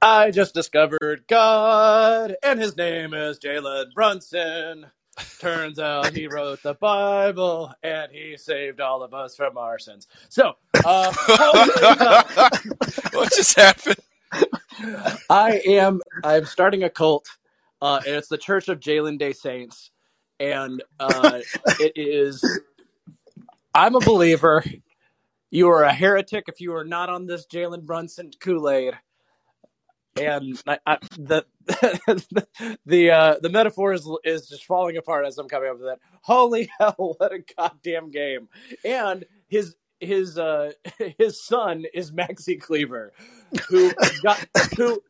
I just discovered God, and his name is Jalen Brunson. Turns out he wrote the Bible, and he saved all of us from our sins. So, uh, what just happened? I am I'm starting a cult, uh, and it's the Church of Jalen Day Saints, and uh, it is. I'm a believer. You are a heretic if you are not on this Jalen Brunson Kool Aid. And I, I, the the uh, the metaphor is is just falling apart as I'm coming up with that. Holy hell! What a goddamn game! And his his uh his son is Maxi Kleber, who got who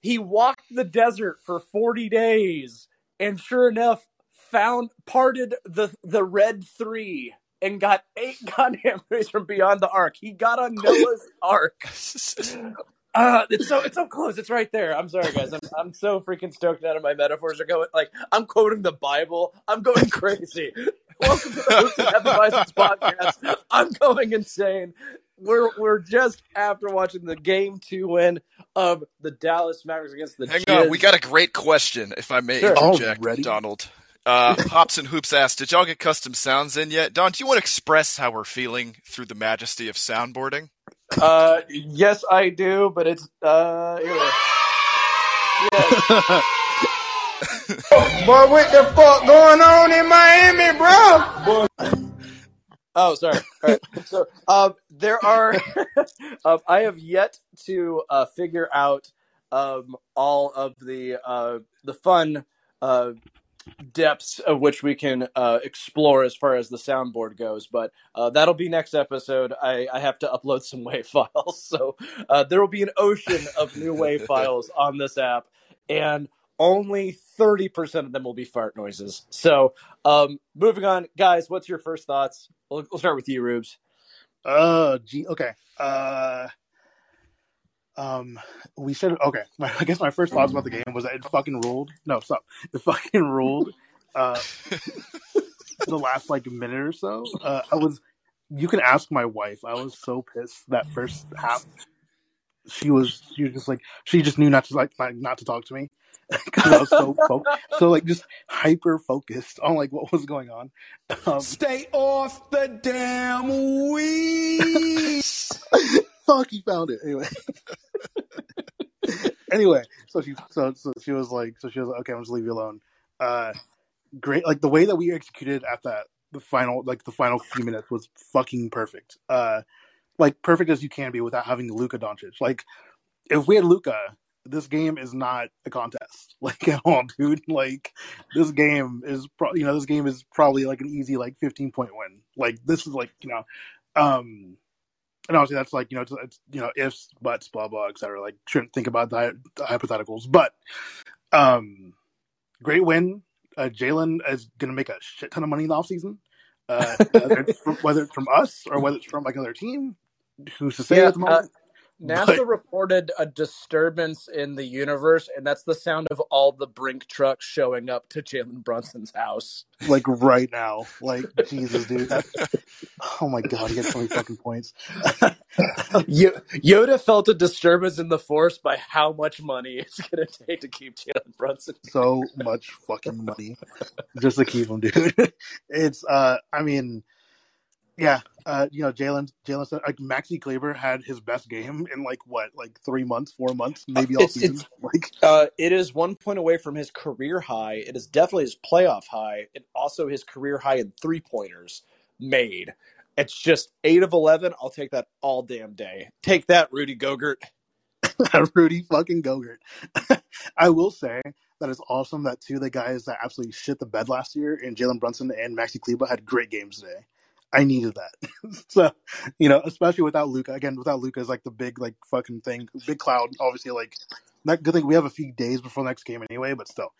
he walked the desert for 40 days and sure enough found parted the the red three and got eight goddamn rays from beyond the ark. He got on Noah's ark. Uh, it's so it's so close. It's right there. I'm sorry, guys. I'm I'm so freaking stoked out of my metaphors are going like I'm quoting the Bible. I'm going crazy. Welcome to the Hoops and Devices podcast. I'm going insane. We're we're just after watching the game two win of the Dallas Mavericks against the. Hang Jizz. on, we got a great question, if I may Sure. interject, Already? Donald. Uh, Hops and Hoops asked, "Did y'all get custom sounds in yet?" Don, do you want to express how we're feeling through the majesty of soundboarding? Uh, yes, I do, but it's uh. Anyway. Yeah. Boy, what the fuck going on in Miami, bro? Oh, sorry. All right. So, um, there are. um, I have yet to uh, figure out um, all of the uh, the fun uh, depths of which we can uh, explore as far as the soundboard goes. But uh, that'll be next episode. I, I have to upload some WAV files, so uh, there will be an ocean of new WAV files on this app, and only thirty percent of them will be fart noises. So, um, moving on, guys. What's your first thoughts? We'll, we'll start with you, Rubes. Uh, gee, okay. Uh, um, we should. Okay, my, I guess my first thoughts about the game was that it fucking ruled. No, stop. It fucking ruled. Uh, the last like minute or so. Uh, I was. You can ask my wife. I was so pissed that first half. She was. She was just like. She just knew not to like not, not to talk to me because I was so fo- so like just hyper focused on like what was going on. Um, Stay off the damn weed. fuck he found it anyway anyway so she so, so she was like so she was like okay i'm just leave you alone. Uh great like the way that we executed at that the final like the final few minutes was fucking perfect. Uh like perfect as you can be without having Luka Doncic. Like if we had Luka this game is not a contest like at all dude. Like this game is pro- you know this game is probably like an easy like 15 point win. Like this is like you know um and obviously that's like you know it's, it's you know ifs buts blah blah etc like shouldn't think about the, the hypotheticals. But um great win. Uh, jalen is gonna make a shit ton of money in the offseason. Uh whether it's from, whether it's from us or whether it's from like another team who's to say Yeah, at the moment NASA But- reported a disturbance in the universe, and that's the sound of all the Brink trucks showing up to Jalen Brunson's house. like right now like jesus dude that, oh my god he gets so many fucking points Yo- Yoda felt a disturbance in the force by how much money it's going to take to keep Jalen Brunson. so much fucking money just to keep him, dude. It's uh, I mean, yeah, uh, you know, Jalen, Jalen said like Maxi Kleber had his best game in like what, like three months, four months, maybe all It's- season. it's- Like, Uh, it is one point away from his career high. It is definitely his playoff high, and also his career high in three pointers made. It's just eight of eleven. I'll take that all damn day. Take that, Rudy Gogurt. Rudy fucking Gogurt. I will say that it's awesome that two of the guys that absolutely shit the bed last year in Jalen Brunson and Maxi Kleber had great games today. I needed that. so, you know, especially without Luka. Again, without Luka is like the big like fucking thing, big cloud. Obviously, like not good thing we have a few days before the next game anyway, but still,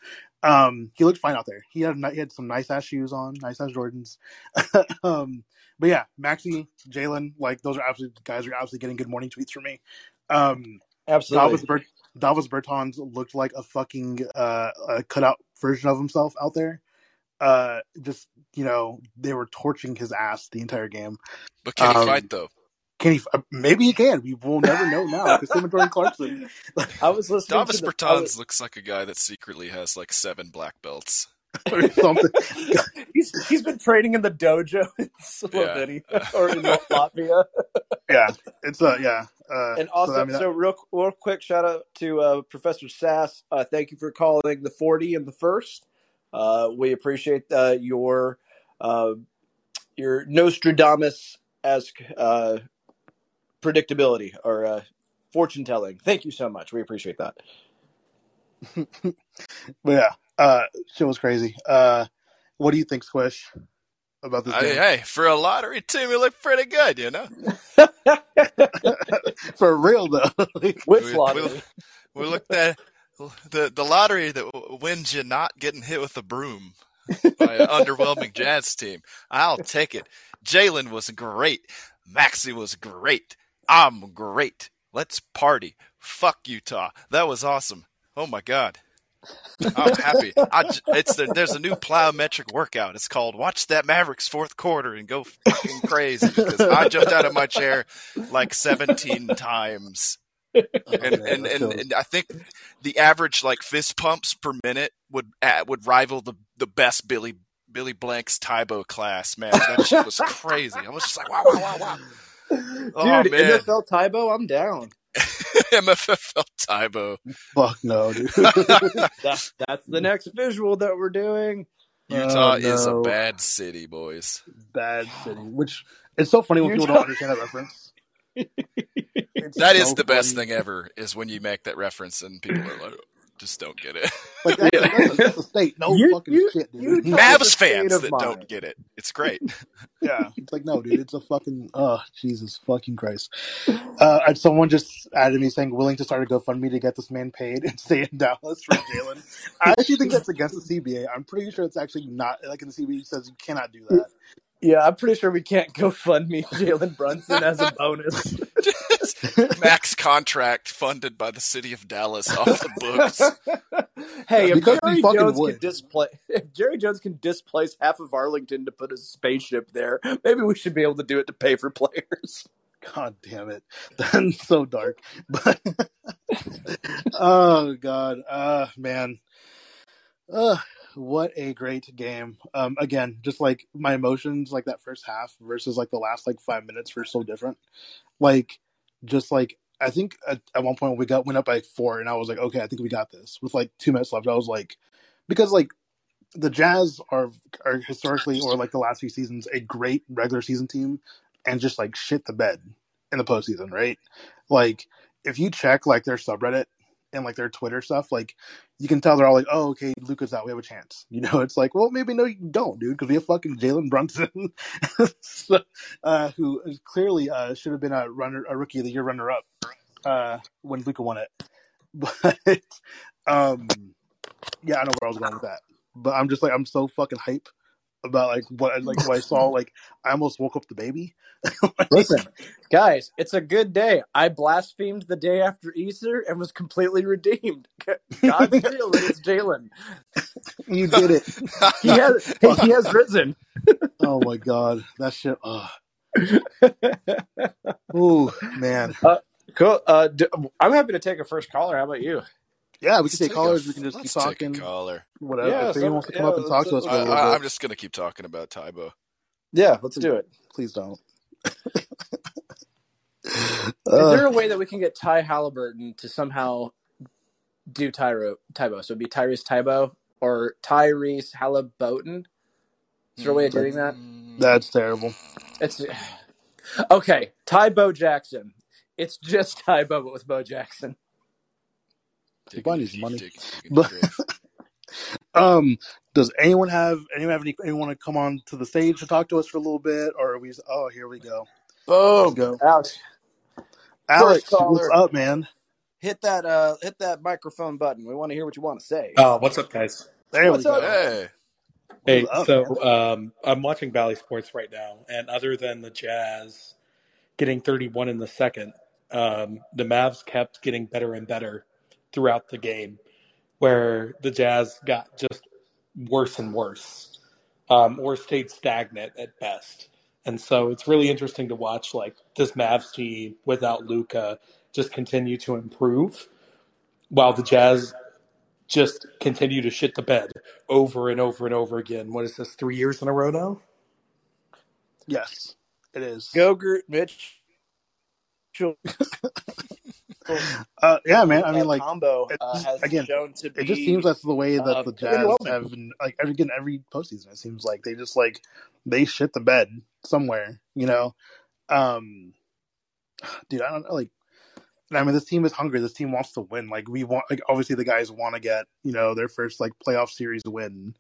um, he looked fine out there. He had he had some nice ass shoes on, nice ass Jordans. um, but yeah, Maxi, Jalen, like those are absolutely guys are absolutely getting good morning tweets from me. Um, Absolutely. Davis, Bert, Davis Bertans looked like a fucking uh, a cutout version of himself out there. Uh, just you know, they were torching his ass the entire game. But can he Um, fight though? Can he? uh, Maybe he can. We will never know now because him and Jordan Clarkson. I was listening Davis to the, Bertans was- looks like a guy that secretly has like seven black belts. or something. he's he's been training in the dojo in Slovenia or in Latvia. Yeah, it's uh, yeah. Uh, And also, so, so, I mean, that- real real quick shout out to uh, Professor Sass. Uh, thank you for calling the forty and the first. Uh, we appreciate uh, your uh, your Nostradamus esque uh, predictability or uh, fortune telling. Thank you so much. We appreciate that. but yeah, uh, shit was crazy. Uh, what do you think, Squish, about this I, hey, for a lottery team, it looked pretty good, you know. For real though, Like, Which We- lottery? We looked at the the lottery that wins you not getting hit with a broom by an underwhelming Jazz team. I'll take it. Jalen was great. Maxi was great. I'm great. Let's party. Fuck Utah. That was awesome. Oh my god. I'm happy. I it's the, there's a new plyometric workout. It's called Watch That Mavericks Fourth Quarter and go fucking crazy because I jumped out of my chair like 17 times and man, and, and, and I think the average like fist pumps per minute would uh, would rival the the best Billy Billy Blank's Tae Bo class. Man, that shit was crazy. I was just like, wow, wow, wow, wow. Dude, Oh, man. NFL Tae Bo, I'm down. MFFL Tae Bo. fuck no, dude. That's that's the next visual that we're doing. Utah Oh, is a bad city, boys. Bad city. Which it's so funny when people don't understand that reference. It's That is so the best thing ever. Is when you make that reference and people are like, just don't get it. Like that's, that's, a, that's a state. No You- fucking you- shit, dude. Mavs It's a state fans that mind. don't get it. It's great. Yeah, it's like no, dude. It's a fucking oh Jesus fucking Christ. Uh, and someone just added me saying willing to start a GoFundMe to get this man paid and stay in Dallas for Jalen. I actually think that's against the CBA. I'm pretty sure it's actually not like in the CBA says you cannot do that. Yeah, I'm pretty sure we can't GoFundMe Jalen Brunson as a bonus. Max contract funded by the city of Dallas off the books. hey, if Because Jerry Jones can display, if Jerry Jones can displace half of Arlington to put a spaceship there, maybe we should be able to do it to pay for players. God damn it, that's so dark. But oh god, uh man, uh what a great game. Um, again, just like my emotions, like that first half versus like the last like five minutes were so different. Like, just like I think at, at one point we got went up by four, and I was like, okay, I think we got this. With like two minutes left, I was like, because like the Jazz are are historically or like the last few seasons a great regular season team, and just like shit the bed in the postseason, right? Like if you check like their subreddit and like their Twitter stuff, like you can tell they're all like, "Oh, okay, Luka's out, we have a chance." You know, it's like, well, maybe no, you don't, dude, because we have fucking Jalen Brunson, so, uh, who clearly uh, should have been a runner, a rookie of the year runner up uh, when Luka won it. But um, yeah, I know where I was going with that, but I'm just like, I'm so fucking hype about like what like what I saw. Like I almost woke up the baby. Listen, guys, it's a good day. I blasphemed the day after Easter and was completely redeemed. God's real, it's Jalen. you did it. He has, he has risen. Oh my god, that shit. Oh. Ooh, man. Cool. Uh, d- I'm happy to take a first caller. How about you? Yeah, we Let's can take take callers. a- We can just let's keep take a talking. caller. Whatever. Yeah, if so- anyone wants to come yeah, up and talk to us let's- for a I, little I, bit, I'm just gonna keep talking about Tybo. Yeah, let's do it. please don't. Is Uh, there a way that we can get Ty Haliburton to somehow do Tyro Tybo? So it'd be Tyrese Tybo or Tyrese Haliburton. Is there a way of doing that? that's terrible. It's okay. Ty Bo Jackson. It's just Tybo, but with Bo Jackson. Dig- Bunny's money. dig- dig- But- Um, does anyone have anyone have any anyone want to come on to the stage to talk to us for a little bit, or are we? Just, oh, here we go. Boom. go. Out. Alex, caller. what's up, man? Hit that uh hit that microphone button. We want to hear what you want to say. Uh, what's up, guys? There What's we up? go. Hey, Hey, up, so um, I'm watching Bally Sports right now, and other than the Jazz getting 31 in the second, um, the Mavs kept getting better and better throughout the game, where the Jazz got just worse and worse, um, or stayed stagnant at best. And so it's really interesting to watch like this Mavs team without Luka just continue to improve while the Jazz just continue to shit the bed over and over and over again. What is this, three years in a row now? Yes, it is. Go Groot Mitch. Uh, yeah, man. I mean, like combo uh, again, shown to be. it just seems that's the way that uh, the pretty Jazz have been like every again every postseason. It seems like they just like they shit the bed somewhere, you know. Um, dude, I don't know. Like, I mean, this team is hungry. This team wants to win. Like, we want like obviously the guys want to get you know their first like playoff series win,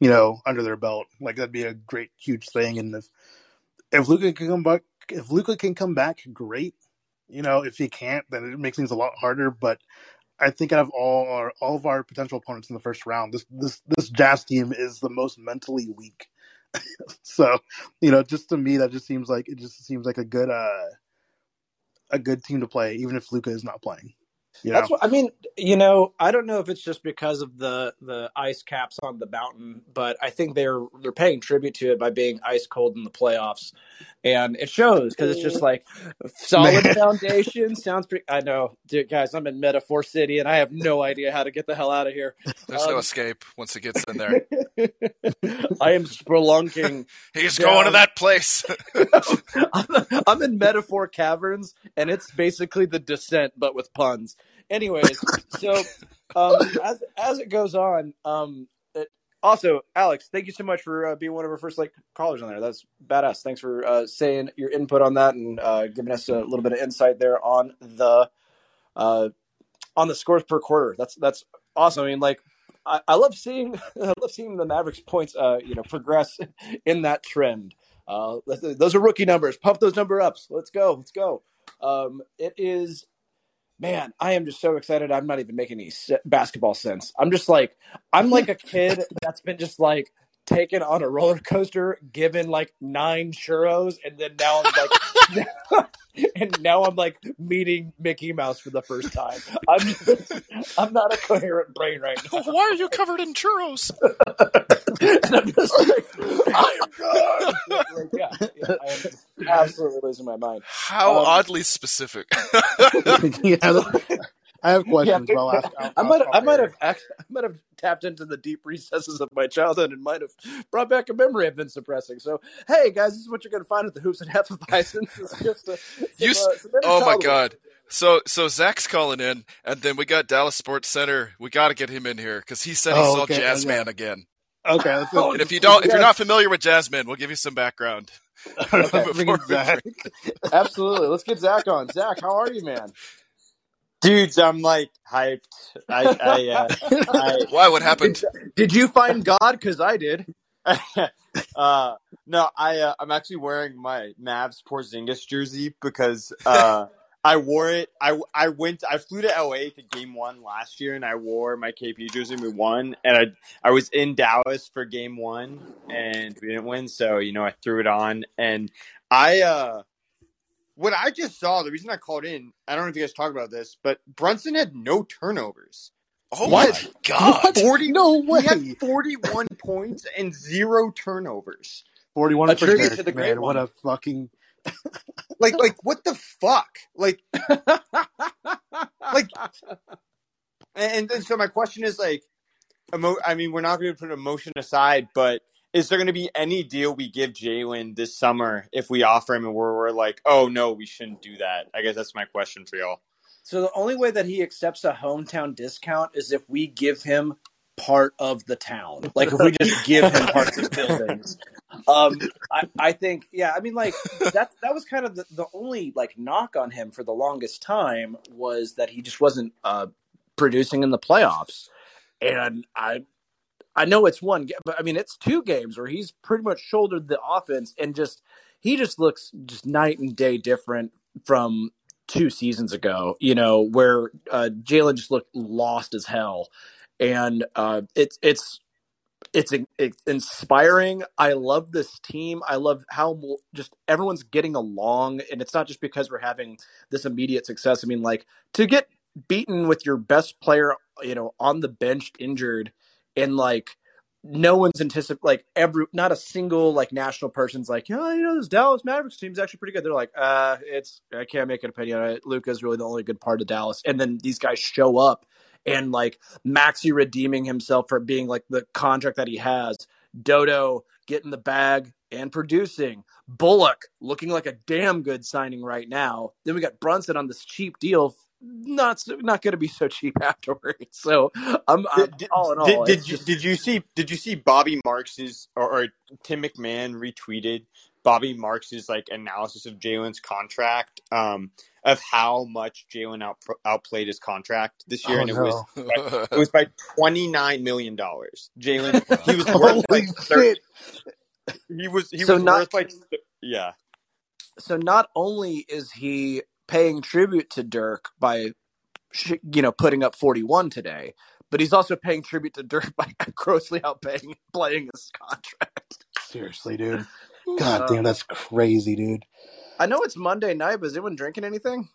you know, under their belt. Like that'd be a great huge thing. And if if Luka can come back, if Luka can come back, great. You know, if he can't, then it makes things a lot harder. But I think out of all our all of our potential opponents in the first round, this this this Jazz team is the most mentally weak. so, you know, just to me, that just seems like it just seems like a good uh a good team to play, even if Luka is not playing. You know? That's what I mean. You know, I don't know if it's just because of the the ice caps on the mountain, but I think they're they're paying tribute to it by being ice cold in the playoffs, and it shows because it's just like solid Man. foundation. Sounds pretty. I know, dude, guys. I'm in Metaphor City, and I have no idea how to get the hell out of here. There's no Um, escape once it gets in there. I am spelunking. He's down. going to that place. I'm, I'm in Metaphor Caverns, and it's basically the descent, but with puns. Anyways, so um, as as it goes on, um, it, also Alex, thank you so much for uh, being one of our first like callers on there. That's badass. Thanks for uh, saying your input on that and uh, giving us a little bit of insight there on the uh, on the scores per quarter. That's that's awesome. I mean, like. I, love seeing I love seeing the Mavericks points uh you know progress in that trend. Uh, those are rookie numbers. Pump those number ups. Let's go. Let's go. Um, it is, man. I am just so excited. I'm not even making any basketball sense. I'm just like, I'm like a kid that's been just like taken on a roller coaster, given like nine churros, and then now I'm like, and now I'm like meeting Mickey Mouse for the first time. I'm just, I'm not a coherent brain right now. Why are you covered in churros? and I'm just like, I am good. Like, yeah, yeah, I am absolutely losing my mind. How Um, oddly specific. yeah, that- I have questions. Yeah, but I'll ask, I'll, I might, I'll I might have, I might have tapped into the deep recesses of my childhood and might have brought back a memory I've been suppressing. So, hey guys, this is what you're going to find at the Hoops and Hefeweizens. It's just a, some, You uh, oh my god. So so Zach's calling in, and then we got Dallas Sports Center. We got to get him in here because he said he Oh, saw okay, Jazz okay. Again. Okay, let's Oh, And if you don't, if you're not familiar with Jasmine, we'll give you some background. okay, Before bring it we back. Absolutely. Let's get Zach on. Zach, how are you, man? Dudes, I'm like hyped. I, I, uh, Why? What happened? Did you find God? Because I did. Uh, no, I, uh, I'm actually wearing my Mavs Porzingis jersey because, uh, I wore it. I, I went, I flew to LA to game one last year and I wore my KP jersey and we won. And I, I was in Dallas for game one and we didn't win. So, you know, I threw it on and I, uh, what I just saw, the reason I called in, I don't know if you guys talked about this, but Brunson had no turnovers. Oh What? my god! 40, No He had way. 41 points and zero turnovers. Forty-one A for tribute Dirk, to the great man. What a fucking Like, like what the fuck? Like, like, and, and so my question is like, emo- I mean, we're not going to put emotion aside, but is there going to be any deal we give Jalen this summer if we offer him and we're, we're like, oh no, we shouldn't do that? I guess that's my question for y'all. So the only way that he accepts a hometown discount is if we give him part of the town. Like if we just give him parts of buildings. Um, I, I think, yeah, I mean, like that. That was kind of the, the only like knock on him for the longest time was that he just wasn't uh, producing in the playoffs. And I, I know it's one, but I mean it's two games where he's pretty much shouldered the offense and just he just looks just night and day different from two seasons ago. You know where uh, Jalen just looked lost as hell, and uh, it's it's it's, it's inspiring. I love this team. I love how just everyone's getting along, and it's not just because we're having this immediate success. I mean, like to get beaten with your best player, you know, on the bench injured, and like no one's anticipating like every not a single like national person's like, yeah, you know, this Dallas Mavericks team's actually pretty good. They're like, uh, it's I can't make an opinion on it. Luka's really the only good part of Dallas. And then these guys show up and like Maxi redeeming himself for being like the contract that he has. Dodo getting the bag and producing. Bullock looking like a damn good signing right now. Then we got Brunson on this cheap deal not not going to be so cheap afterwards. So I'm, I'm Did, all in all. did, did you just- did you see did you see Bobby Marks's or, or Tim McMahon retweeted Bobby Marks's like analysis of Jalen's contract um, of how much Jalen out, outplayed his contract this year, Oh, and it was no. it was by twenty nine million dollars. Jalen he was worth like thir- shit. he was he So was not- worth like yeah so not only is he paying tribute to Dirk by you know putting up 41 today, but he's also paying tribute to Dirk by grossly outpaying playing his contract. Seriously, dude. God Uh, damn, that's crazy, dude. I know it's Monday night, but is anyone drinking anything?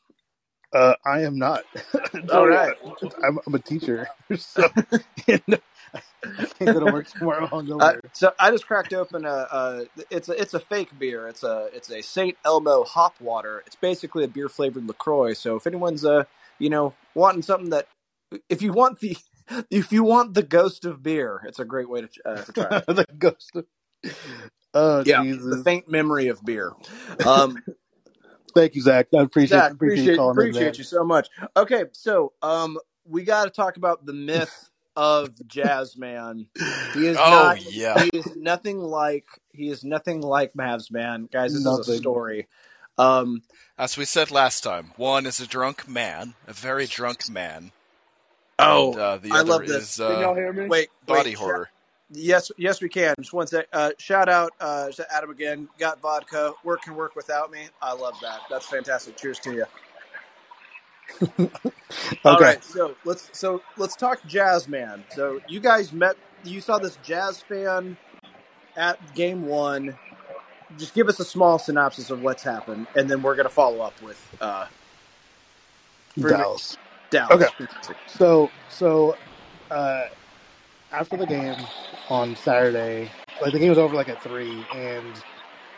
Uh, I am not. All right. I'm, I'm a teacher, so I can't to work tomorrow. Uh, so I just cracked open a, a it's a it's a fake beer. It's a it's a Saint Elmo hop water. It's basically a beer flavored LaCroix. So if anyone's uh you know wanting something that if you want the if you want the ghost of beer, it's a great way to, uh, to try. It. the ghost. Of... Oh Yeah, Jesus! the faint memory of beer. Um, Thank you, Zach. I appreciate Zach, appreciate, appreciate you calling appreciate you so much. Okay, so um, we got to talk about the myth of Jazz Man. He is Oh, not. yeah. He is nothing like. He is nothing like Mavs Man, guys. This is a story. Um, As we said last time, one is a drunk man, a very drunk man. oh, and, uh, the I other love this. is Can y'all uh, hear me? wait, body wait, horror. Yes, yes, we can. Just one sec. Uh, shout out uh, to Adam again. Got vodka. Work can work without me. I love that. That's fantastic. Cheers to you. All Okay. right, so let's so let's talk Jazz Man. So you guys met. You saw this Jazz fan at Game One. Just give us a small synopsis of what's happened, and then we're gonna follow up with uh, Dallas. Dallas. So so uh, after the game on Saturday, like the game was over like at three, and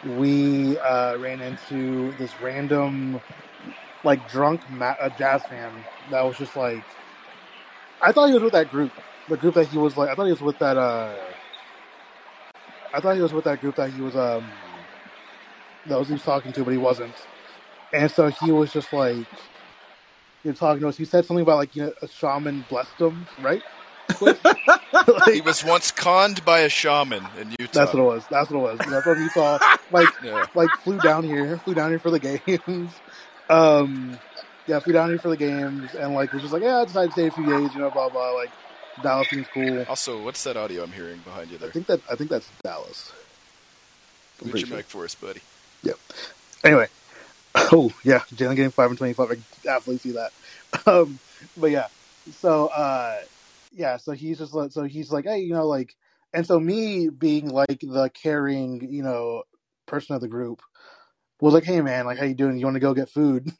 we uh, ran into this random like drunk ma- a jazz fan that was just like I thought he was with that group, the group that he was like I thought he was with that uh I thought he was with that group that he was um that was he was talking to, but he wasn't, and so he was just like you're talking to us. He said something about like you know a shaman blessed him, right? Like, He was once conned by a shaman in Utah. that's what it was. That's what it was. That's what he saw. Like Yeah. like flew down here, flew down here for the games. Um, yeah, flew down here for the games, and like was just like, yeah, I decided to stay a few days, you know, blah blah. Like Dallas seems cool. Also, what's that audio I'm hearing behind you there? I think that I think that's Dallas. Mute your sure. mic for us, buddy. Yep. Anyway, oh yeah, Jalen getting five and twenty five. I definitely see that. Um, but yeah, so uh, yeah, so he's just like, so he's like, hey, you know, like, and so me being like the caring, you know, person of the group was like, hey man, like, how you doing? You want to go get food?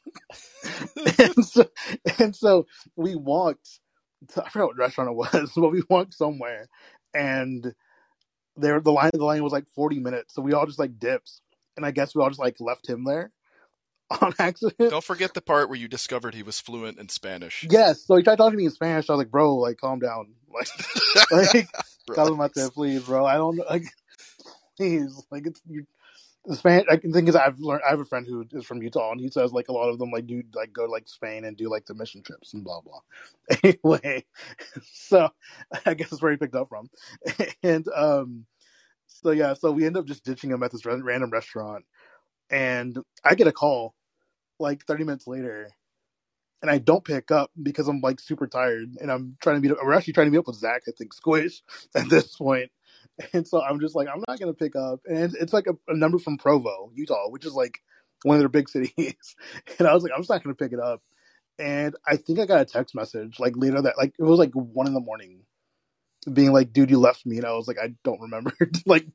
and so and so we walked. To, I forgot what restaurant it was, but we walked somewhere, and there the line the line was like forty minutes, so we all just like dips and I guess we all just like left him there on accident. Don't forget the part where you discovered he was fluent in Spanish. Yes, so he tried talking to me in Spanish. I was like, "Bro, like, calm down, like, like, Relax. calm out there, please, bro. I don't like, please, like, it's you." The Spanish. I can think is I've learned. I have a friend who is from Utah, and he says like a lot of them like do like go to like Spain and do like the mission trips and blah blah. Anyway, so I guess that's where he picked up from, and um, so yeah, so we end up just ditching him at this random restaurant, and I get a call like 30 minutes later, and I don't pick up because I'm like super tired, and I'm trying to meet up. We're actually trying to meet up with Zach, I think, Squish at this point, and so I'm just like, I'm not gonna pick up, and it's like a, a number from Provo, Utah, which is like one of their big cities, and I was like, I'm just not gonna pick it up, and I think I got a text message like later that like it was like one in the morning being like, dude, you left me. And I was like, I don't remember. like,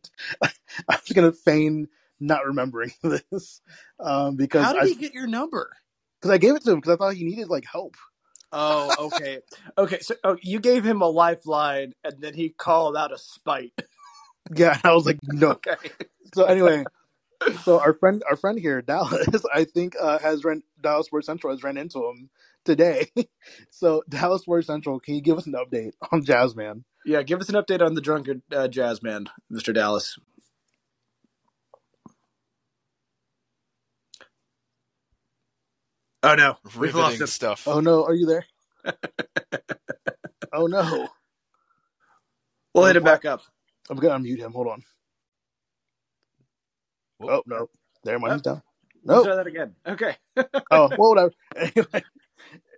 I was going to feign not remembering this um, because How did I, he get your number? cause I gave it to him because I thought he needed like help. Oh, okay, okay. So oh, you gave him a lifeline, and then he called out a spite. Yeah, I was like, no. Okay. So anyway, so our friend, our friend here, Dallas, I think uh, has ran Dallas Sports Central has ran into him today. So Dallas Sports Central, can you give us an update on Jazzman? Yeah, give us an update on the drunken uh, jazz man, Mr. Dallas. Oh no, we've lost stuff. Oh no, are you there? oh no, We'll hit him back up. I'm gonna unmute him. Hold on. Whoop. Oh no, there, my he's down. Let's No. try that again. Okay. Oh, well, whatever. Anyway,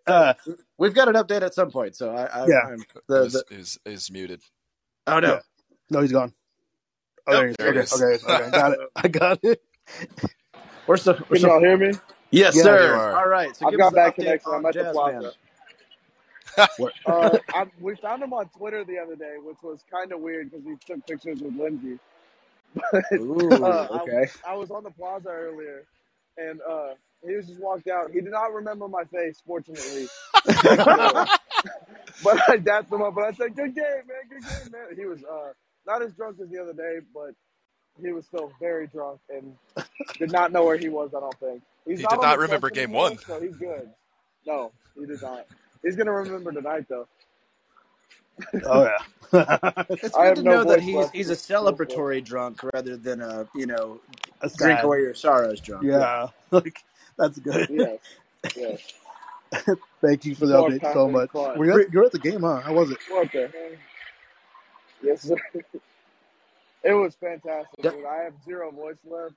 uh, We've got an update at some point, so I, I Yeah. I'm, the, is, the is is muted. oh no, Yeah. no, he's gone. Oh, there he is. there Okay, is. okay, okay, got it. I got it. we're still, we're Can still y'all hear me? Yes, Yeah, sir. are. All right, so I've give got back an update connection. I'm at the Jazz plaza. Man. Uh, I, we found him on Twitter the other day, which was kind of weird because he took pictures with Lindsay. But Ooh, uh, okay. I, I was on the plaza earlier, and uh, he was just walked out. He did not remember my face, fortunately. but I dapped him up, and I said, "Good game, man. Good game, man." He was uh, not as drunk as the other day, but he was still very drunk and did not know where he was. I don't think he's He not did not remember game anymore, one. so he's good. No, he did not. He's gonna remember tonight, though. Oh yeah. It's I good have to no know that he's he's a to go celebratory drunk rather than a you know That's drink sad. away your sorrows drunk. Yeah, like that's good. Yes, yes. Thank you for the More update so much. caught. Were you at, you're at the game, huh? How was it? What the hell? Yes, sir. It was fantastic, Yep. dude. I have zero voice left.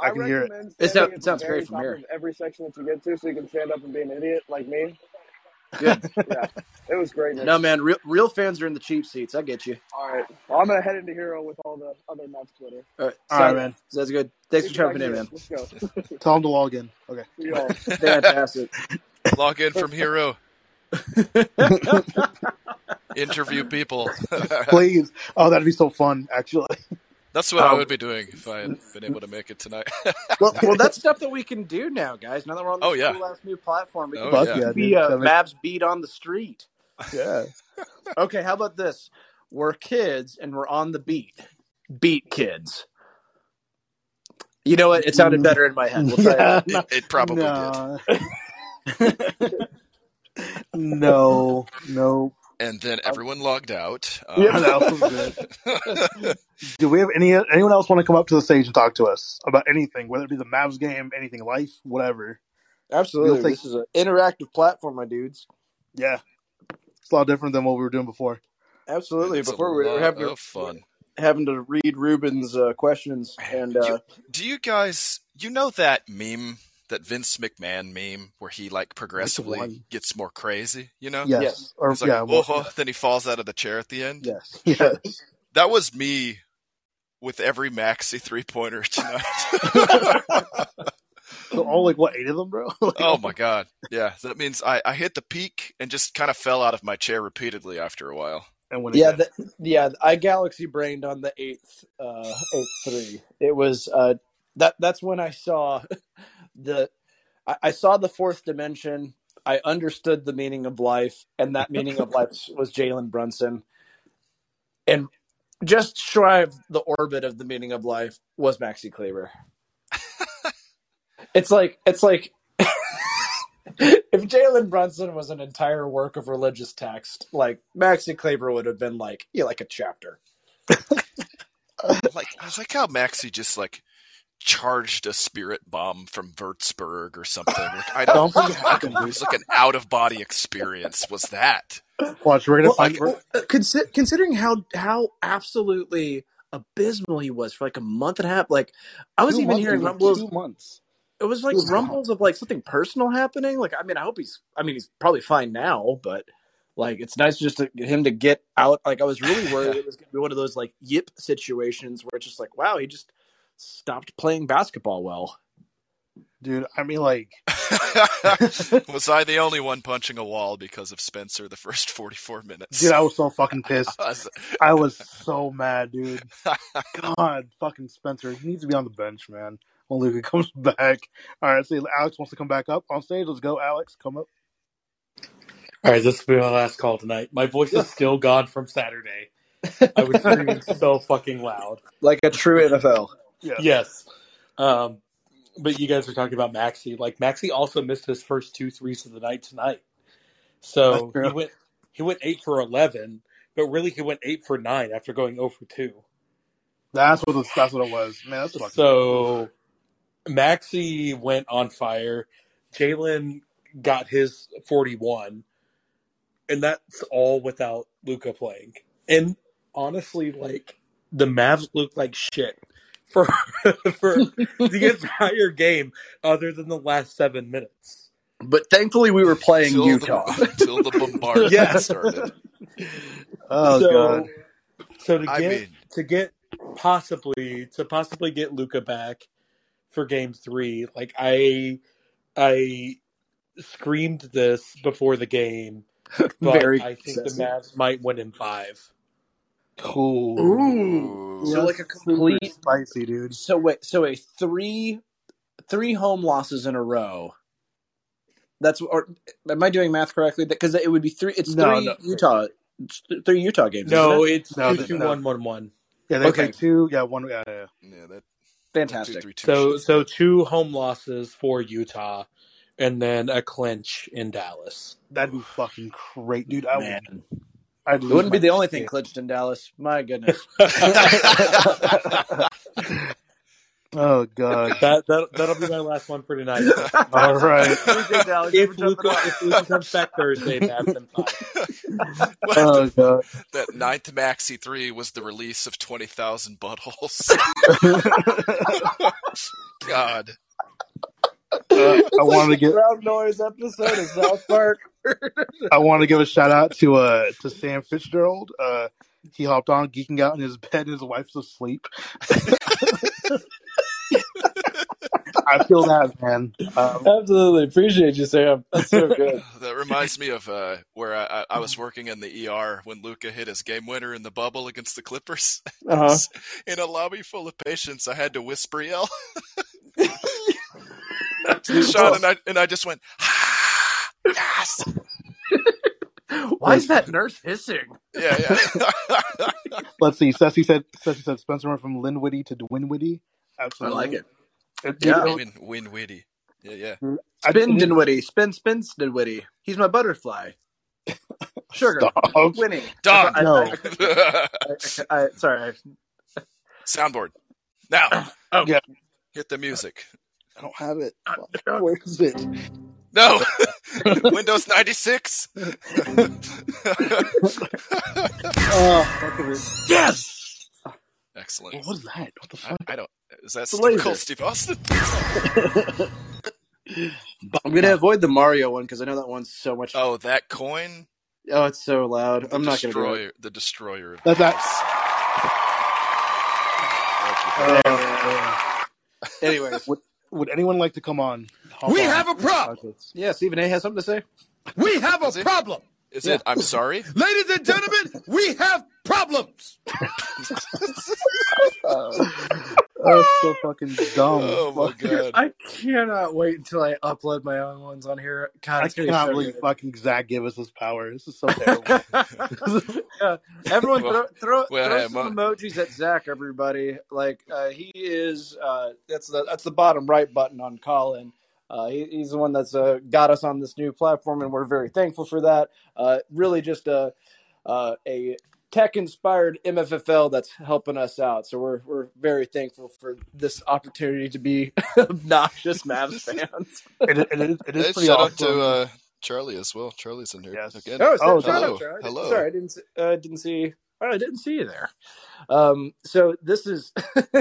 I can hear it. recommend It sounds- the sounds very great from top here. of Every section that you get to, so you can stand up and be an idiot like me. Good. Yeah, it was great. No man, real real fans are in the cheap seats. I get you. All right, well, I'm gonna head into Hero with all the other Mets Twitter. All right, All right, sounds- man. Sounds good. Thanks for Get back jumping in, man. Let's go. Tell him to log in. Okay. Fantastic. Log in from Hero. Interview people. Please. Oh, that'd be so fun, actually. That's what I Um, would be doing if I had been able to make it tonight. well, well, that's stuff that we can do now, guys. Now that we're on this Oh, yeah. cool ass new platform, we Oh, can Fuck yeah. yeah, dude. be uh, Mavs beat on the street. yeah. Okay, how about this? We're kids and we're on the beat. Beat kids. You know what? It sounded better in my head. We'll try Yeah, it. no, it, it probably did. No. no, no. And then everyone logged out. Yeah, Um, that was good. Do we have any anyone else want to come up to the stage and talk to us about anything, whether it be the Mavs game, anything, life, whatever? Absolutely. We'll This is an interactive platform, my dudes. Yeah, it's a lot different than what we were doing before. Absolutely. it's a Before we were lot having of to, fun. having to read Ruben's uh, questions and uh, Do you guys, you know that meme, that Vince McMahon meme, where he like progressively gets more crazy? You know, Yes, Yes. or he's like, yeah, "Whoa," well, then he falls out of the chair at the end. yes, yes. That was me with every maxi three pointer tonight. So all like what eight of them, bro? Like, oh my god, yeah. That means I, I hit the peak and just kind of fell out of my chair repeatedly after a while. And when yeah, the, yeah, I galaxy brained on the eighth uh, eighth three. It was uh, that that's when I saw the I, I saw the fourth dimension. I understood the meaning of life, and that meaning of life was Jalen Brunson. And just shy of the orbit of the meaning of life was Maxi Kleber. it's like it's like if Jalen Brunson was an entire work of religious text, like Maxi Kleber would have been like yeah, like a chapter. Like I was like how Maxie just like charged a spirit bomb from Würzburg or something. Like, I don't. Something Like, happened, it was like an out of body experience. Was that? watch, we're gonna Well, find. I- we're- uh, consi- considering how how absolutely abysmal he was for like a month and a half, like I was two even months, hearing dude, rumbles. Two months. It was like Good God. rumbles of like something personal happening. Like I mean, I hope he's. I mean, he's probably fine now, but like it's nice just to get him to get out. Like I was really worried it was going to be one of those like yip situations where it's just like, wow, he just stopped playing basketball well. dude. I mean, like, was I the only one punching a wall because of Spencer the first forty four minutes? dude, I was so fucking pissed. I was- I was so mad, dude. God, fucking Spencer, he needs to be on the bench, man. Only if he comes back. All right, see, Alex wants to come back up on stage. Let's go, Alex. Come up. All right, this will be my last call tonight. My voice is still gone from Saturday. I was screaming so fucking loud. Like a true MFFL. Yeah. Yes. Um, but you guys are talking about Maxi. Like Maxi also missed his first two threes of the night tonight. So he went he went eight for eleven, but really he went eight for nine after going 0 for two. That's what the, that's what it was. Man. So Maxi went on fire. Jalen got his 41, and that's all without Luka playing. And honestly, like the Mavs looked like shit for for the entire game, other than the last seven minutes. But thankfully, we were playing Till Utah. The, till the bombardment Yes. started. oh so, god. So to I get mean- to get possibly to possibly get Luka back for game three, like I I screamed this before the game, but Very I think the. Mavs might win in five. Cool. Ooh. So like a complete. spicy, dude. So wait. So a three, three home losses in a row. That's or am I doing math correctly? Because it would be three. It's No, three no. Utah, it's three Utah games. No, it? it's No, two two no. one one one. Yeah, they Okay. played two. Yeah, one. Yeah, yeah. Yeah, that fantastic. two, three, two So so two home losses for Utah, and then a clinch in Dallas. That'd be fucking great, dude. I would. Man, I'd it lose wouldn't be the only thing shit. clinched in Dallas. My goodness. oh god. That that that'll be my last one for tonight. All right. If Luka if Luka comes back Thursday, Mavs in five. Oh god. that ninth Maxi three was the release of twenty thousand buttholes. God, Uh, I wanted to give Crowd noise episode of South Park. I want to give a shout out to uh to Sam Fitzgerald. Uh, he hopped on geeking out in his bed. and His wife's asleep. I feel that, man. Um, Absolutely appreciate you, Sam. That's so good. that reminds me of uh, where I, I- I was working in the ER when Luka hit his game winner in the bubble against the Clippers. Uh-huh. In a lobby full of patients, I had to whisper yell. Sean and I and I just went, ah, yes, Why is that nurse hissing? yeah, yeah. let's see. Ceci said. Ceci said Spencer went from Linwitty to Dwinwitty. I Absolutely. like it. It- Yeah. it- win, win witty. Yeah, yeah. I- Spin Dinwiddie. Spin spin Dinwiddie. He's my butterfly. Sugar. Stop. Winning. Done. I, No. I, I, I, sorry. Soundboard. Now, Oh. Yeah. hit the music. I don't have it. Where is it? No, Windows ninety six. Oh, fuck it. yes. Excellent. What is that? What the I, fuck? I don't. Is that a Stone Steve Austin? I'm gonna avoid the Mario one because I know that one's so much. Oh, that coin. Oh, it's so loud. The I'm not gonna do destroyer. it. The destroyer. Of That's that. Thank you. Uh, Anyways, would, would anyone like to come on? We on. have a problem. yeah, Stephen A has something to say. We have a Is it? problem. Is it? I'm sorry. Ladies and gentlemen, we have problems. That's so fucking dumb. Oh my god. I cannot wait until I upload my own ones on here. God, I it's gonna be cannot so believe good. fucking Zach gave us this power. This is so terrible. yeah. Everyone throw Well, throw, well, throw hey, some my- emojis at Zach, everybody. Like uh, he is uh, that's the that's the bottom right button on Callin. Uh, he, he's the one that's uh, got us on this new platform, and we're very thankful for that. Uh, really, just a uh, a tech inspired MFFL that's helping us out. So we're we're very thankful for this opportunity to be obnoxious Mavs fans. it, it, it, it is Hey, pretty shout awesome. out to uh, Charlie as well. Charlie's in here Yes. again. Oh, Oh, hello. Hello. Sorry, I didn't see, uh, didn't see. Oh, I didn't see you there. Um, so this is.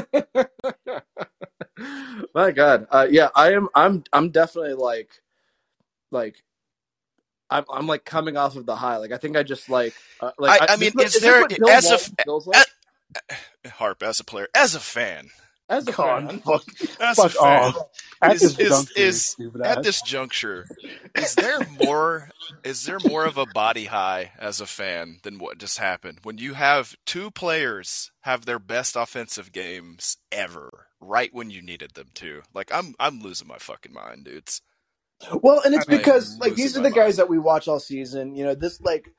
My God, uh, yeah, I am. I'm. I'm definitely like, like, I'm. I'm like coming off of the high. Like I think I just like. Uh, like I- I mean, is is there- as a- Walton feels like? Harp as a player, as a fan, as a God, fan. fuck, as fuck a fan. off. At Is- this is- juncture, is- At this juncture, is there more? Is there more of a body high as a fan than what just happened when you have two players have their best offensive games ever right when you needed them to? Like I'm, I'm losing my fucking mind, dudes. Well, and it's I mean, because like these are the guys mind. that we watch all season. You know, this like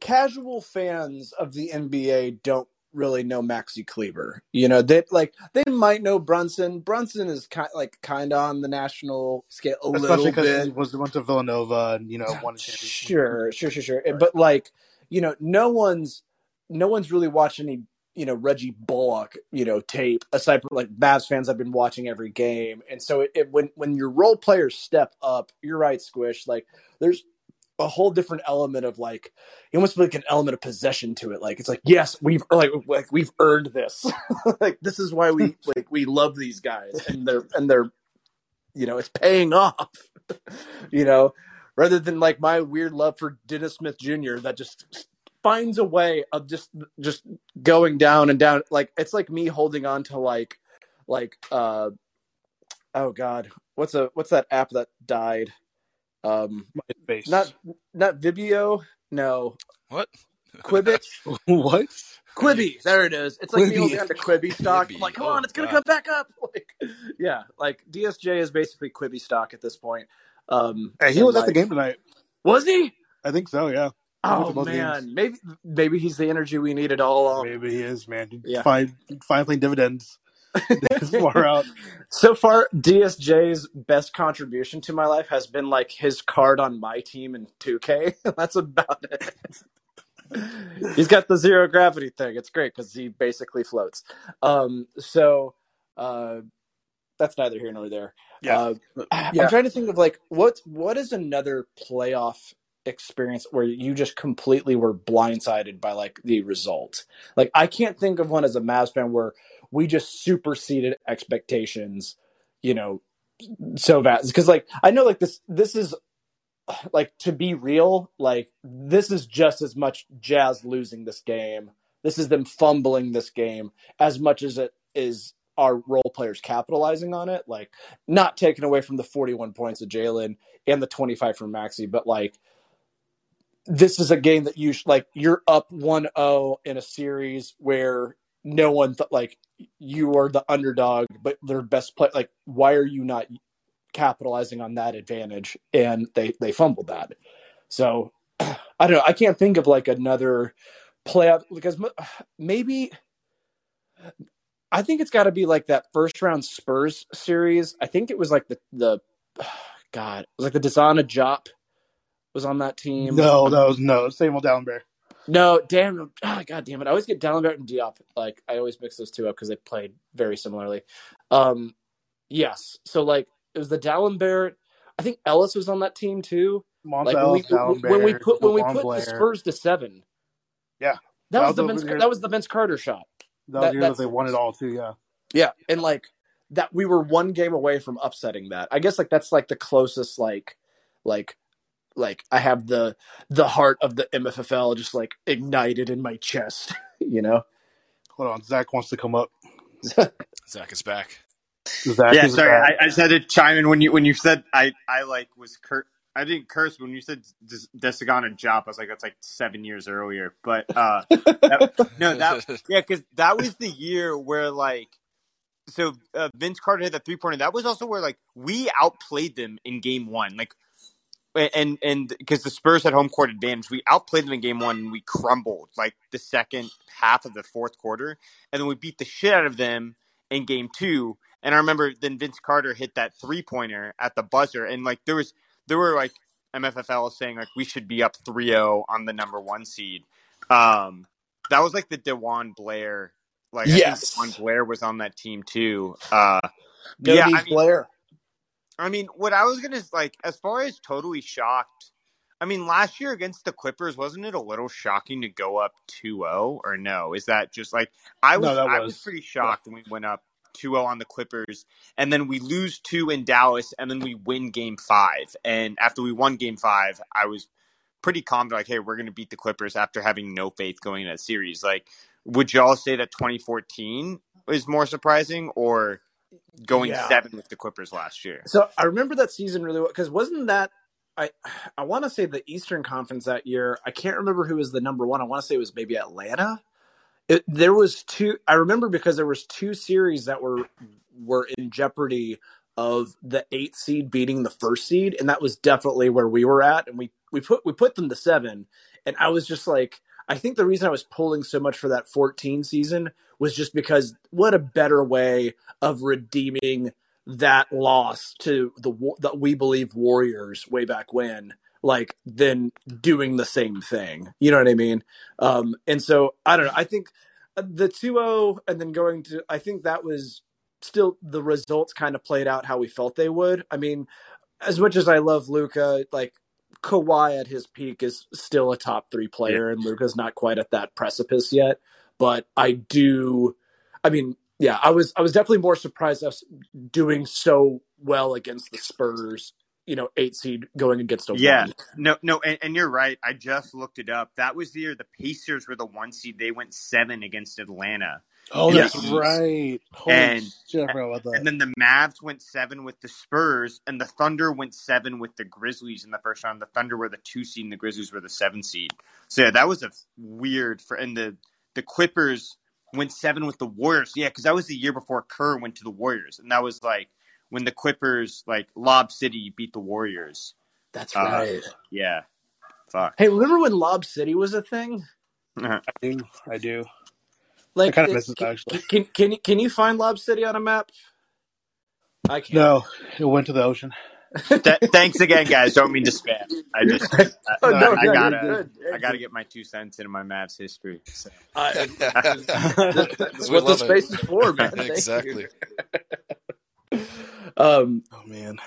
casual fans of the NBA don't really know Maxi Kleber. You know, they like they might know Brunson. Brunson is kind like kind of on the national scale a Especially little because bit. he was went to Villanova and you know won a championship. Sure, sure, sure, sure. But like, you know, no one's no one's really watched any, you know, Reggie Bullock, you know, tape aside from like Mavs fans have been watching every game. And so it, it when when your role players step up, you're right, Squish, like there's a whole different element of like it almost like an element of possession to it. Like it's like, yes, we've like like we've earned this. like this is why we like we love these guys and they're and they're you know, it's paying off. you know, rather than like my weird love for Dennis Smith Jr. that just finds a way of just just going down and down. Like it's like me holding on to like like uh oh god, what's a what's that app that died? Um, MySpace. not not Vibio, no What? Quibbit. what? Quibi, there it is. It's like me holding on to Quibi stock. I'm like, come Oh, on, it's gonna God. come back up. Like, yeah, like DSJ is basically Quibi stock at this point. Um, Hey, he and, was at the game tonight. Was he? I think so. Yeah. Oh man, games. maybe maybe he's the energy we needed all along. Maybe he is, man. Yeah. Fine, fine playing dividends. Far out. So far, DSJ's best contribution to my life has been like his card on my team in 2K. That's about it. He's got the zero gravity thing. It's great because he basically floats. Um, so uh, that's neither here nor there. Yeah. Uh, Yeah. I'm trying to think of like what what is another playoff experience where you just completely were blindsided by like the result. Like I can't think of one as a Mavs fan where we just superseded expectations, you know, so vast. Because like I know like this this is like to be real, like this is just as much Jazz losing this game. This is them fumbling this game as much as it is our role players capitalizing on it. Like not taking away from the 41 points of Jalen and the 25 from Maxi, but like this is a game that you sh- like you're up 1-0 in a series where no one th- like you are the underdog but their best play like why are you not capitalizing on that advantage? And they they fumbled that. So i don't know. I can't think of like another playoff because maybe i think it's got to be like that first round spurs series. I think it was like the the god like the DeSagana Diop was on that team No, that was no. Samuel Dalembert. no, damn. Oh, God damn it. I always get Dalembert and Diop. Like, I always mix those two up because they played very similarly. Um, yes. So, like, it was the Dalembert. I think Ellis was on that team too. Like, when we, Montel, when we put, when we put Blair. the Spurs to seven. Yeah. That, That was was the Vince, year- that was the Vince Carter shot. That that- year that they won it all too. Yeah. Yeah. And, like, that we were one game away from upsetting that. I guess, like, that's, like, the closest, like, like, like I have the the heart of the MFFL just like ignited in my chest, you know. Hold on. Zach wants to come up. Zach is back. Zach yeah, is sorry, back. I, I just had to chime in when you when you said I I like was cur- I didn't curse but when you said Des- DeSagana Diop. I was like that's like seven years earlier. But uh, that- no, that yeah, because that was the year where like so uh, Vince Carter hit that three pointer. That was also where like we outplayed them in game one. Like and and because the Spurs had home court advantage, we outplayed them in game one and we crumbled like the second half of the fourth quarter, and then we beat the shit out of them in game two. And I remember then Vince Carter hit that three pointer at the buzzer, and like there was there were like MFFL saying like we should be up 3-0 on the number one seed. Um, that was like the DeJuan Blair. Like Yes. I think DeJuan Blair was on that team too. Uh, yeah, I mean, Blair. I mean, what I was gonna like, as far as totally shocked. I mean, last year against the Clippers, wasn't it a little shocking to go up 2-0 or no? Is that just like I was? No, that I was was. pretty shocked when we went up 2-0 on the Clippers, and then we lose two in Dallas, and then we win Game Five. And after we won Game Five, I was pretty calm. Like, hey, we're gonna beat the Clippers after having no faith going into that series. Like, would y'all say that 2014 is more surprising, or going Yeah. seven with the Clippers last year? So I remember that season really well because wasn't that I I want to say the Eastern Conference that year. I can't remember who was the number one. I want to say it was maybe Atlanta. It, there was two. I remember because there was two series that were were in jeopardy of the eight seed beating the first seed, and that was definitely where we were at. And we we put we put them to seven, and I was just like, I think the reason I was pulling so much for that 14 season was just because what a better way of redeeming that loss to the that we believe Warriors way back when, like than doing the same thing. You know what I mean? Um, and so I don't know. I think uh, the 2-0 and then going to I think that was still the results kind of played out how we felt they would. I mean, as much as I love Luka, like Kawhi at his peak is still a top three player, and Luka's not quite at that precipice yet. But I do, I mean, yeah, I was I was definitely more surprised us doing so well against the Spurs. You know, eight seed going against a Yeah, one. no, no, and, and you're right. I just looked it up. That was the year the Pacers were the one seed. They went seven against Atlanta. Oh, in that's East. right. Holy And shit, I forgot about that. and then the Mavs went seven with the Spurs, and the Thunder went seven with the Grizzlies in the first round. The Thunder were the two seed, and the Grizzlies were the seven seed. So yeah, that was a weird for. And the the Clippers went seven with the Warriors. Yeah, because that was the year before Kerr went to the Warriors, and that was like when the Clippers like Lob City beat the Warriors. That's Uh, right. Yeah, fuck. Hey, remember when Lob City was a thing? I do. I do. Like, kinda miss it, can, actually. Can, can you can you find Lob City on a map? I can't. No, it went to the ocean. Th- thanks again, guys. Don't mean to spam. I just I, Oh, no, I, no, I gotta. I gotta get my two cents into my Mavs history. So. I, that's what the space is for, man. Exactly. Um, Oh man.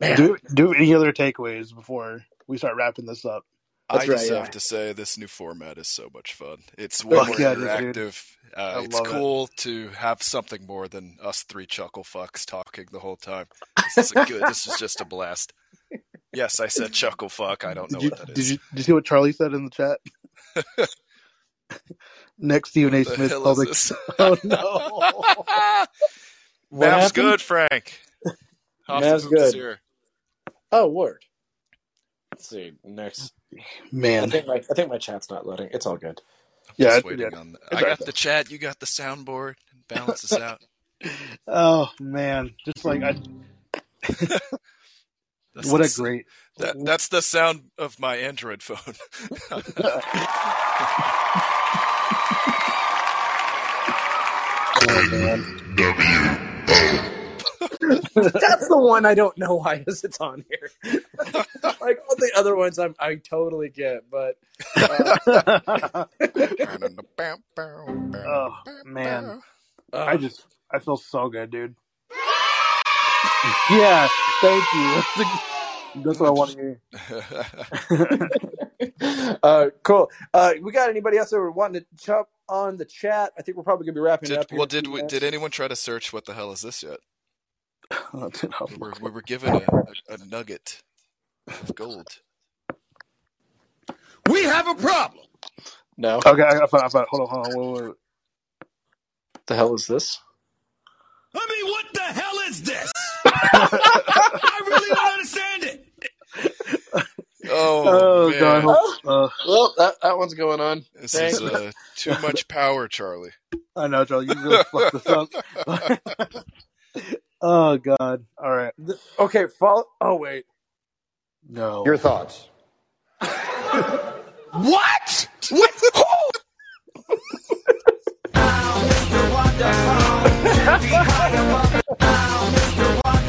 Man. Do do any other takeaways before we start wrapping this up? That's I right, just yeah. have to say this new format is so much fun. It's Fuck way more yeah, dude. interactive. Uh, I it's love it. cool to have something more than us three chuckle fucks talking the whole time. This is a good. this is just a blast. Yes, I said chuckle fuck. I don't know Did you, what that did you did you see what Charlie said in the chat? Next Stephen A. What Smith hell public. is this? Oh no. What Mav's good, Frank. Hoff Mav's good. oh, word. Let's see next. I Man. think my I think my chat's not loading. It's all good. Yeah, Just it- waiting yeah. on. It's I got the chat. You got the soundboard. Balance this out. Oh man. Just like I That's what the a s- great That, that's the sound of my Android phone. oh, man. That's the one I don't know why is it's on here. like all the other ones, I'm I totally get, but uh, Oh man. uh, I just I feel so good, dude. Yeah, thank you. That's what I want to hear. uh, cool. Uh, we got anybody else that were wanting to jump on the chat? I think we're probably gonna be wrapping it did, up. Here well, did we, did anyone try to search what the hell is this yet? Dude, We were, we were given a, a, a nugget of gold. We have a problem. No. Okay, I found, I found, hold on, hold on, wait, wait, wait. The hell is this? I mean, what the hell is this? I really don't understand it. Oh, Oh, man. god, uh, Well, that that one's going on. This Thanks. is uh, too much power, Charlie. I know, Joe, you really fucked this up. oh god, all right, The- okay, follow. Oh wait. no. Your thoughts? What?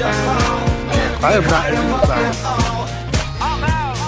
I have not edited this out.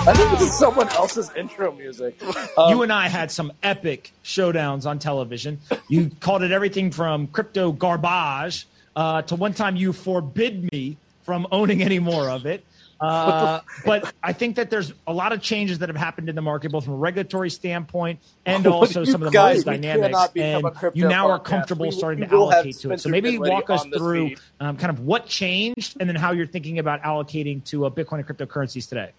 I think this is someone else's intro music. Um, you and I had some epic showdowns on television. You called it everything from crypto garbage uh, to one time you forbid me from owning any more of it. Uh, but I think that there's a lot of changes that have happened in the market, both from a regulatory standpoint and also some of the guys, market dynamics. And you now are comfortable We- starting we to allocate to it. So maybe walk us through um, kind of what changed and then how you're thinking about allocating to uh, Bitcoin and cryptocurrencies today.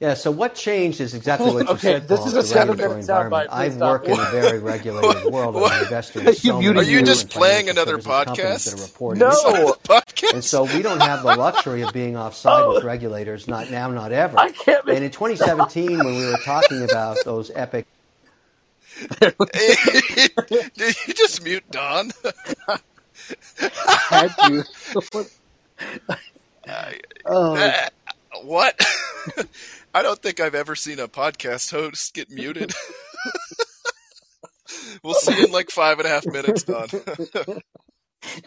Yeah, so what changed is exactly what you Okay, said, this Paul, is a regulatory environment. I work in a very regulated world. I'm an investor in so You Are you just playing another services companies that podcast? reporting No. Podcast? And so we don't have the luxury of being offside Oh. with regulators, not now, not ever. I can't And in 2017, when we were talking about those epic Did you just mute Don? Had to. oh, Uh, what? I don't think I've ever seen a podcast host get muted. we'll see you in like five and a half minutes, Don.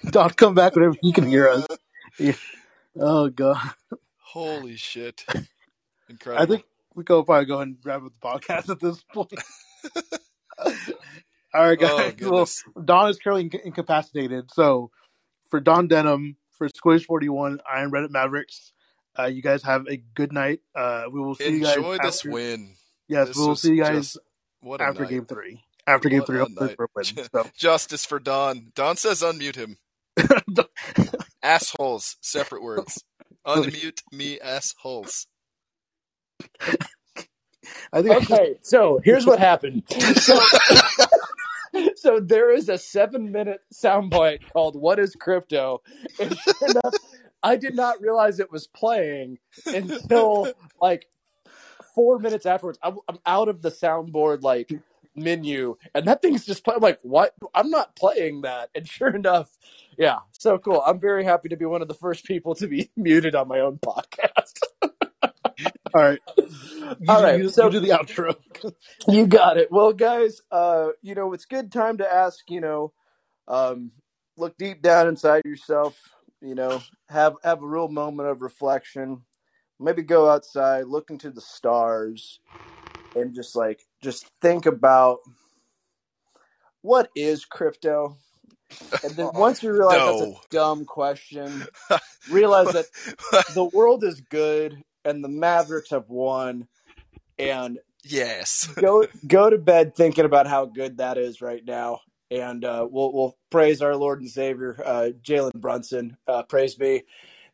Don, come back whenever you can hear us. Yeah. Oh god. Holy shit! Incredible. I think we go probably go ahead and wrap up the podcast at this point. All right, Oh, guys. well. Don is currently inc- incapacitated. So for Don Denham, for Squish Forty One, I am Reddit Mavericks. Uh, you guys have a good night. Uh, we will see you guys. Enjoy this after- win. Yes, This we will see you guys just- what after night. game three. After game three, a hopefully for a win. So Justice for Don. Don says unmute him. assholes. Separate words. Unmute me, assholes. I think I just- Okay, so here's what happened. So, so there is a seven minute soundbite called "What is Crypto?" And sure enough, I did not realize it was playing until like four minutes afterwards. I'm, I'm out of the soundboard like menu, and that thing's just playing. I'm like, what? I'm not playing that. And sure enough, yeah, so cool. I'm very happy to be one of the first people to be muted on my own podcast. all right. You, All right, you, so- you do the outro. You got it. Well, guys, uh, you know, it's good time to ask, you know, um, look deep down inside yourself, you know, have have a real moment of reflection. Maybe go outside, look into the stars, and just like just think about what is crypto. And then oh, once you realize that's a dumb question, realize that the world is good and the Mavericks have won and yes. go go to bed thinking about how good that is right now, and uh, we'll we'll praise our Lord and Savior, uh, Jalen Brunson, uh, praise be,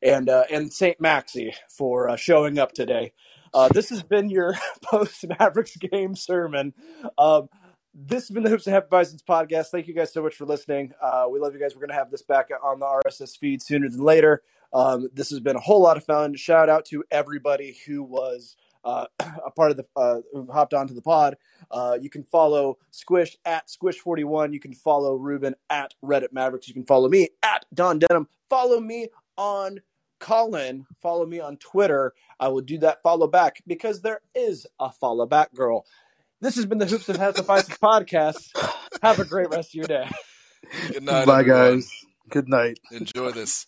and uh, and Saint Maxi for uh, showing up today. Uh, this has been your post Mavericks game sermon. Um, this has been the Hoops and Happy Bisons podcast. Thank you guys so much for listening. We love you guys. We're going to have this back on the RSS feed sooner than later. Um, this has been a whole lot of fun. Shout out to everybody who was uh, a part of the uh, who hopped onto the pod. Uh, you can follow Squish at Squish41. You can follow Ruben at Reddit Mavericks. You can follow me at Don Denham. Follow me on Callin. Follow me on Twitter. I will do that follow back because there is a follow back girl. This has been the Hoops and Hesifices podcast. Have a great rest of your day. Good night, Bye, everyone. guys. Good night. Enjoy this.